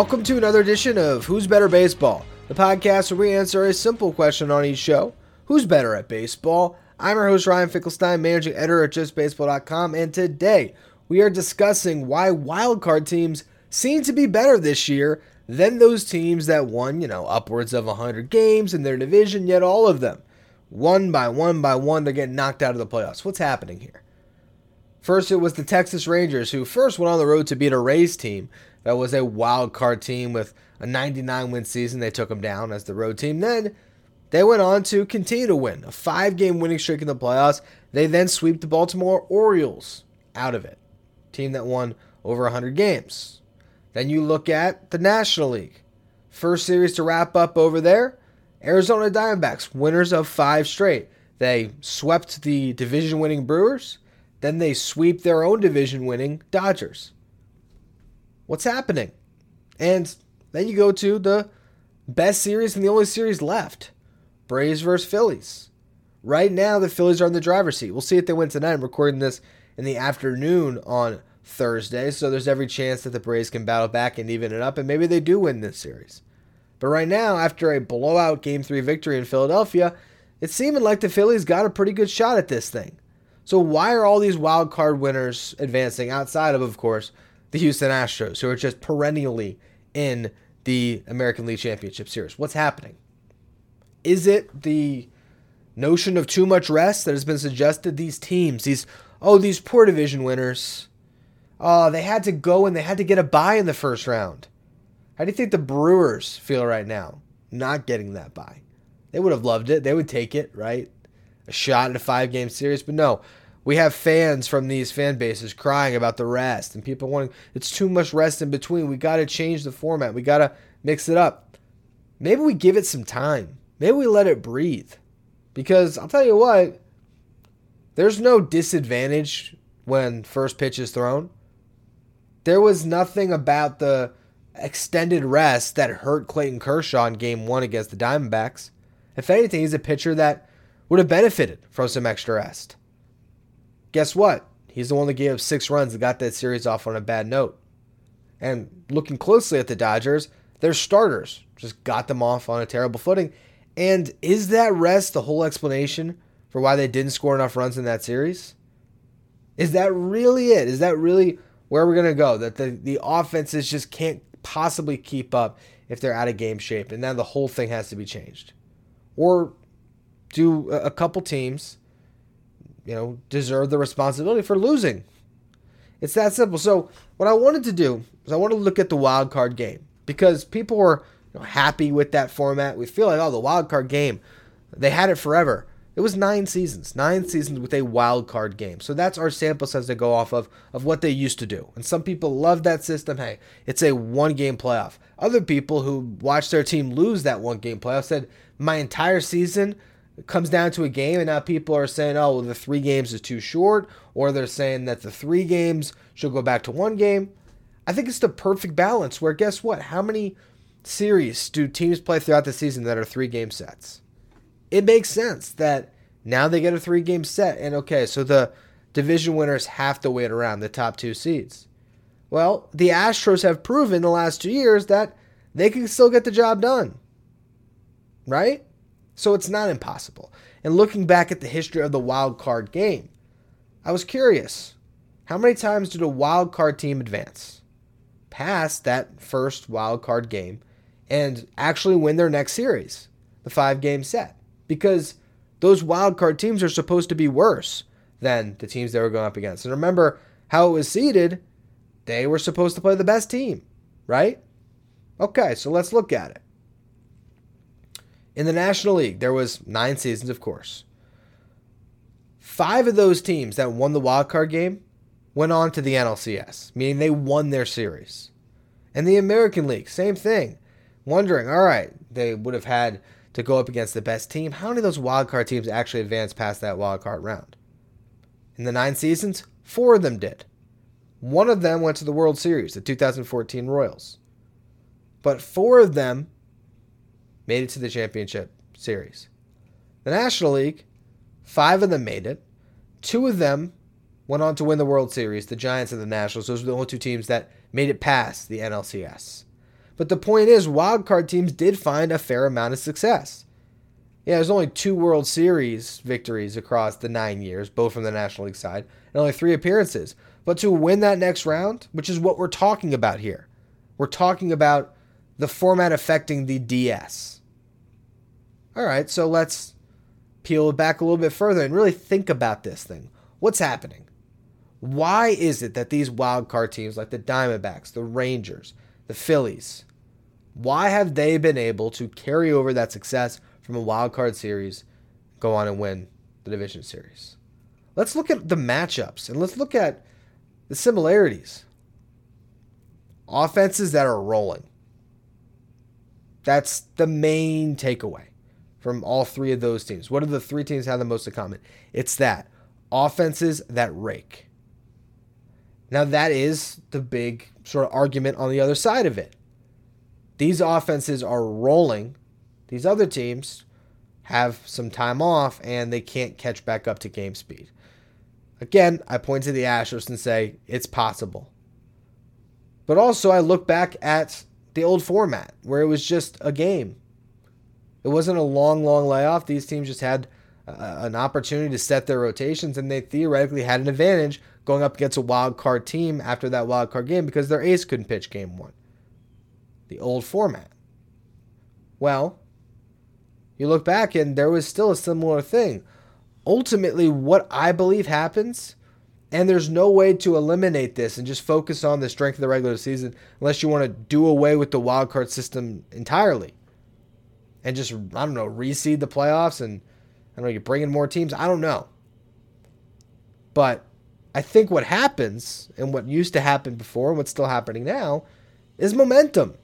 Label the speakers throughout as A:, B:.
A: Welcome to another edition of Who's Better Baseball, the podcast where we answer a simple question on each show Who's better at baseball? I'm your host, Ryan Finkelstein, managing editor at justbaseball.com, and today we are discussing why wildcard teams seem to be better this year than those teams that won, you know, upwards of 100 games in their division, yet all of them, one by one by one, they're getting knocked out of the playoffs. What's happening here? First, it was the Texas Rangers who first went on the road to beat a Rays team that was a wild card team with a 99 win season. They took them down as the road team. Then they went on to continue to win a five game winning streak in the playoffs. They then sweep the Baltimore Orioles out of it, team that won over 100 games. Then you look at the National League. First series to wrap up over there Arizona Diamondbacks, winners of five straight. They swept the division winning Brewers, then they sweep their own division winning Dodgers. What's happening? And then you go to the best series and the only series left Braves versus Phillies. Right now, the Phillies are in the driver's seat. We'll see if they win tonight. I'm recording this in the afternoon on Thursday, so there's every chance that the Braves can battle back and even it up, and maybe they do win this series. But right now, after a blowout Game 3 victory in Philadelphia, it's seeming like the Phillies got a pretty good shot at this thing. So why are all these wild card winners advancing outside of, of course, the Houston Astros, who are just perennially in the American League Championship Series? What's happening? Is it the notion of too much rest that has been suggested? These teams, these oh, these poor division winners, oh, they had to go and they had to get a bye in the first round. How do you think the Brewers feel right now, not getting that bye? They would have loved it. They would take it, right? A shot at a five game series, but no. We have fans from these fan bases crying about the rest and people wanting it's too much rest in between. We got to change the format. We got to mix it up. Maybe we give it some time. Maybe we let it breathe. Because I'll tell you what, there's no disadvantage when first pitch is thrown. There was nothing about the extended rest that hurt Clayton Kershaw in game one against the Diamondbacks. If anything, he's a pitcher that would have benefited from some extra rest. Guess what? He's the one that gave up six runs and got that series off on a bad note. And looking closely at the Dodgers, their starters just got them off on a terrible footing. And is that rest the whole explanation for why they didn't score enough runs in that series? Is that really it? Is that really where we're going to go? That the, the offenses just can't possibly keep up if they're out of game shape, and then the whole thing has to be changed? Or do a couple teams, you know, deserve the responsibility for losing? It's that simple. So, what I wanted to do is I wanted to look at the wild card game because people were you know, happy with that format. We feel like, oh, the wild card game, they had it forever. It was nine seasons, nine seasons with a wild card game. So that's our sample size to go off of of what they used to do. And some people love that system. Hey, it's a one game playoff. Other people who watched their team lose that one game playoff said my entire season comes down to a game, and now people are saying, oh, well, the three games is too short, or they're saying that the three games should go back to one game. I think it's the perfect balance where guess what? How many series do teams play throughout the season that are three game sets? It makes sense that now they get a three game set, and okay, so the division winners have to wait around the top two seeds. Well, the Astros have proven the last two years that they can still get the job done. Right? So it's not impossible. And looking back at the history of the wild card game, I was curious. How many times did a wild card team advance past that first wild card game and actually win their next series, the five game set. Because those wild card teams are supposed to be worse than the teams they were going up against. And remember how it was seeded, they were supposed to play the best team, right? Okay, so let's look at it. In the National League, there was nine seasons, of course. Five of those teams that won the wild card game went on to the NLCS, meaning they won their series. In the American League, same thing wondering, all right, they would have had to go up against the best team. How many of those wildcard teams actually advanced past that wildcard round? In the nine seasons, four of them did. One of them went to the World Series, the 2014 Royals. But four of them made it to the championship series. The National League, five of them made it. Two of them went on to win the World Series, the Giants and the Nationals. Those were the only two teams that made it past the NLCS. But the point is, wildcard teams did find a fair amount of success. Yeah, there's only two World Series victories across the nine years, both from the National League side, and only three appearances. But to win that next round, which is what we're talking about here, we're talking about the format affecting the DS. All right, so let's peel it back a little bit further and really think about this thing. What's happening? Why is it that these wild card teams like the Diamondbacks, the Rangers, the Phillies, why have they been able to carry over that success from a wild card series, go on and win the division series? Let's look at the matchups and let's look at the similarities. Offenses that are rolling. That's the main takeaway from all three of those teams. What do the three teams have the most in common? It's that offenses that rake. Now, that is the big sort of argument on the other side of it. These offenses are rolling. These other teams have some time off and they can't catch back up to game speed. Again, I point to the Astros and say it's possible. But also, I look back at the old format where it was just a game. It wasn't a long, long layoff. These teams just had uh, an opportunity to set their rotations, and they theoretically had an advantage going up against a wild card team after that wild card game because their ace couldn't pitch game one. The old format. Well, you look back and there was still a similar thing. Ultimately, what I believe happens, and there's no way to eliminate this and just focus on the strength of the regular season unless you want to do away with the wild card system entirely and just, I don't know, reseed the playoffs and I don't know, you bring in more teams. I don't know. But I think what happens and what used to happen before and what's still happening now is momentum.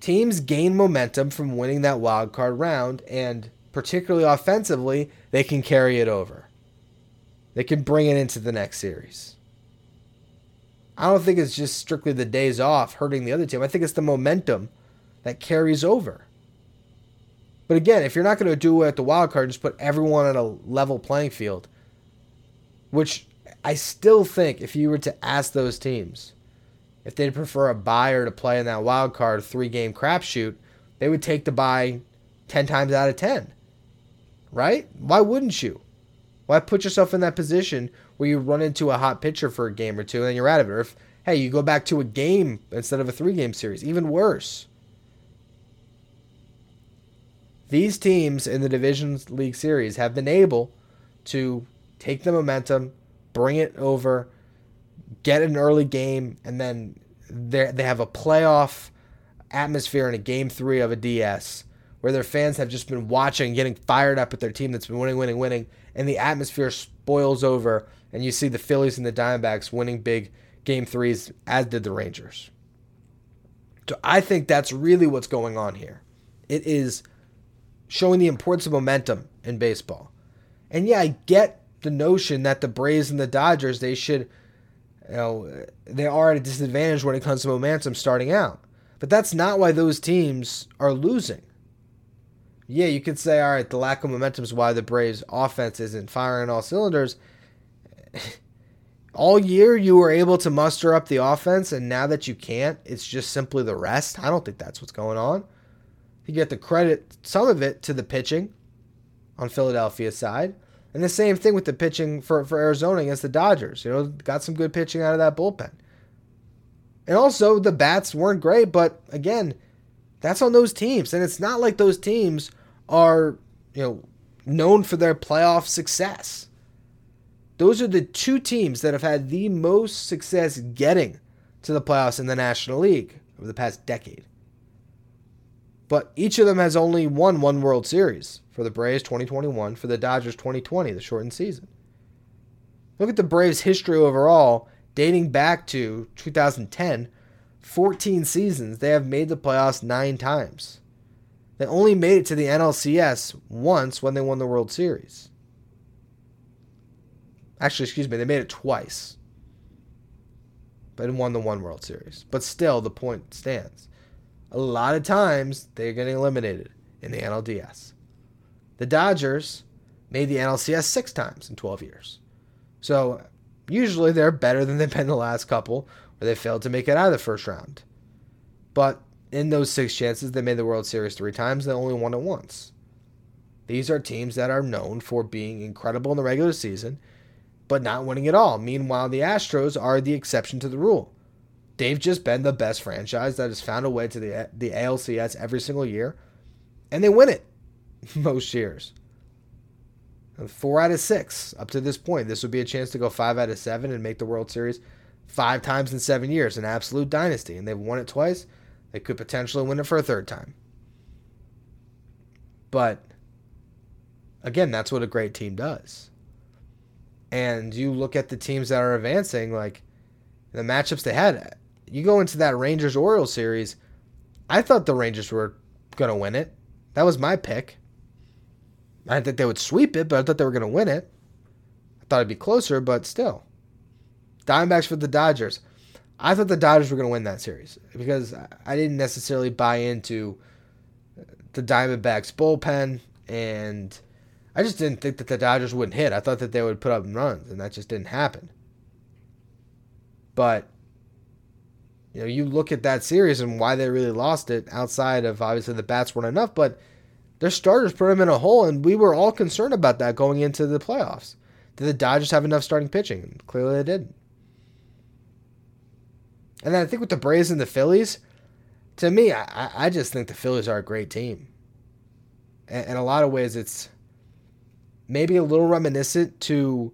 A: Teams gain momentum from winning that wild card round, and particularly offensively, they can carry it over. They can bring it into the next series. I don't think it's just strictly the days off hurting the other team. I think it's the momentum that carries over. But again, if you're not going to do it at the wild card, just put everyone on a level playing field. Which I still think if you were to ask those teams if they'd prefer a buyer to play in that wild card three game crapshoot, they would take the buy 10 times out of 10. Right? Why wouldn't you? Why put yourself in that position where you run into a hot pitcher for a game or two and then you're out of it? Or if, hey, you go back to a game instead of a three game series, even worse. These teams in the Divisions League Series have been able to take the momentum, bring it over, get an early game, and then they have a playoff atmosphere in a game three of a DS where their fans have just been watching, getting fired up at their team that's been winning, winning, winning, and the atmosphere spoils over, and you see the Phillies and the Diamondbacks winning big game threes, as did the Rangers. So I think that's really what's going on here. It is showing the importance of momentum in baseball. And yeah, I get the notion that the Braves and the Dodgers, they should, you know, they are at a disadvantage when it comes to momentum starting out. But that's not why those teams are losing. Yeah, you could say, all right, the lack of momentum is why the Braves' offense isn't firing all cylinders. all year you were able to muster up the offense, and now that you can't, it's just simply the rest. I don't think that's what's going on. You get the credit, some of it, to the pitching on Philadelphia's side. And the same thing with the pitching for, for Arizona against the Dodgers. You know, got some good pitching out of that bullpen. And also, the bats weren't great, but again, that's on those teams. And it's not like those teams are, you know, known for their playoff success. Those are the two teams that have had the most success getting to the playoffs in the National League over the past decade. But each of them has only won one World Series for the Braves 2021, for the Dodgers 2020, the shortened season. Look at the Braves' history overall, dating back to 2010, 14 seasons. They have made the playoffs nine times. They only made it to the NLCS once when they won the World Series. Actually, excuse me, they made it twice. But won the one World Series. But still, the point stands a lot of times they're getting eliminated in the NLDS. The Dodgers made the NLCS six times in 12 years. So usually they're better than they've been the last couple where they failed to make it out of the first round. But in those six chances, they made the World Series three times. They only won it once. These are teams that are known for being incredible in the regular season, but not winning at all. Meanwhile, the Astros are the exception to the rule. They've just been the best franchise that has found a way to the the ALCS every single year, and they win it most years. Four out of six up to this point. This would be a chance to go five out of seven and make the World Series five times in seven years, an absolute dynasty. And they've won it twice. They could potentially win it for a third time. But again, that's what a great team does. And you look at the teams that are advancing, like the matchups they had. You go into that Rangers Orioles series. I thought the Rangers were going to win it. That was my pick. I didn't think they would sweep it, but I thought they were going to win it. I thought it'd be closer, but still. Diamondbacks for the Dodgers. I thought the Dodgers were going to win that series because I didn't necessarily buy into the Diamondbacks bullpen, and I just didn't think that the Dodgers wouldn't hit. I thought that they would put up runs, and that just didn't happen. But you know, you look at that series and why they really lost it. Outside of obviously the bats weren't enough, but their starters put them in a hole, and we were all concerned about that going into the playoffs. Did the Dodgers have enough starting pitching? Clearly, they didn't. And then I think with the Braves and the Phillies, to me, I, I just think the Phillies are a great team. And in a lot of ways, it's maybe a little reminiscent to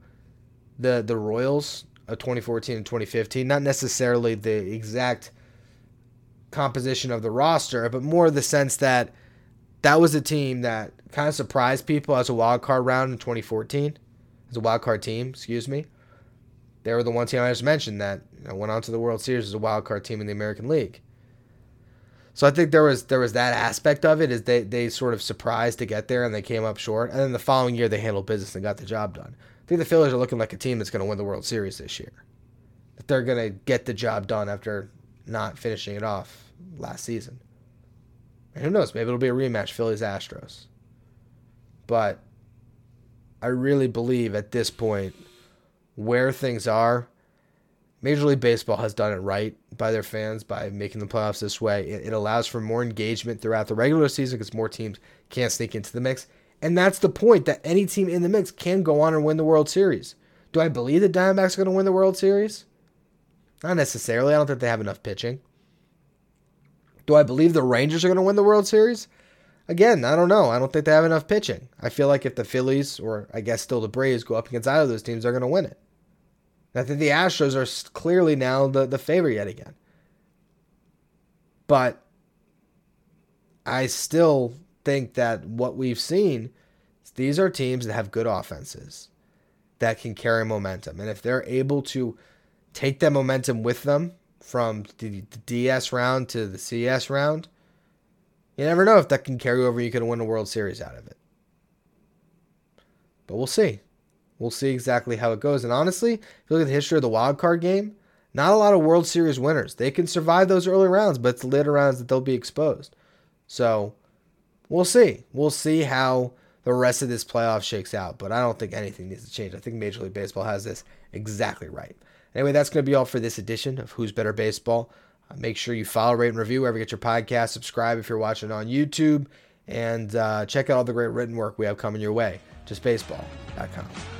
A: the the Royals of 2014 and 2015. Not necessarily the exact composition of the roster, but more the sense that that was a team that kind of surprised people as a wild card round in 2014, as a wild card team, excuse me. They were the one team I just mentioned that you know, went on to the World Series as a wild card team in the American League. So I think there was there was that aspect of it is they they sort of surprised to get there and they came up short, and then the following year they handled business and got the job done. I think the Phillies are looking like a team that's going to win the World Series this year. That they're going to get the job done after not finishing it off last season. And who knows? Maybe it'll be a rematch, Phillies Astros. But I really believe at this point, where things are, Major League Baseball has done it right by their fans by making the playoffs this way. It, it allows for more engagement throughout the regular season because more teams can't sneak into the mix. And that's the point that any team in the mix can go on and win the World Series. Do I believe the Diamondbacks are going to win the World Series? Not necessarily. I don't think they have enough pitching. Do I believe the Rangers are going to win the World Series? Again, I don't know. I don't think they have enough pitching. I feel like if the Phillies, or I guess still the Braves, go up against either of those teams, they're going to win it. I think the Astros are clearly now the, the favorite yet again. But I still think that what we've seen, these are teams that have good offenses that can carry momentum. And if they're able to take that momentum with them from the, DS round to the CS round, you never know if that can carry over. You can win a World Series out of it. But we'll see. We'll see exactly how it goes. And honestly, if you look at the history of the wild card game, not a lot of World Series winners. They can survive those early rounds, but it's the later rounds that they'll be exposed. So we'll see. We'll see how the rest of this playoff shakes out. But I don't think anything needs to change. I think Major League Baseball has this exactly right. Anyway, that's going to be all for this edition of Who's Better Baseball. Uh, make sure you follow, rate, and review wherever you get your podcast. Subscribe if you're watching on YouTube. And uh, check out all the great written work we have coming your way. Just JustBaseball.com.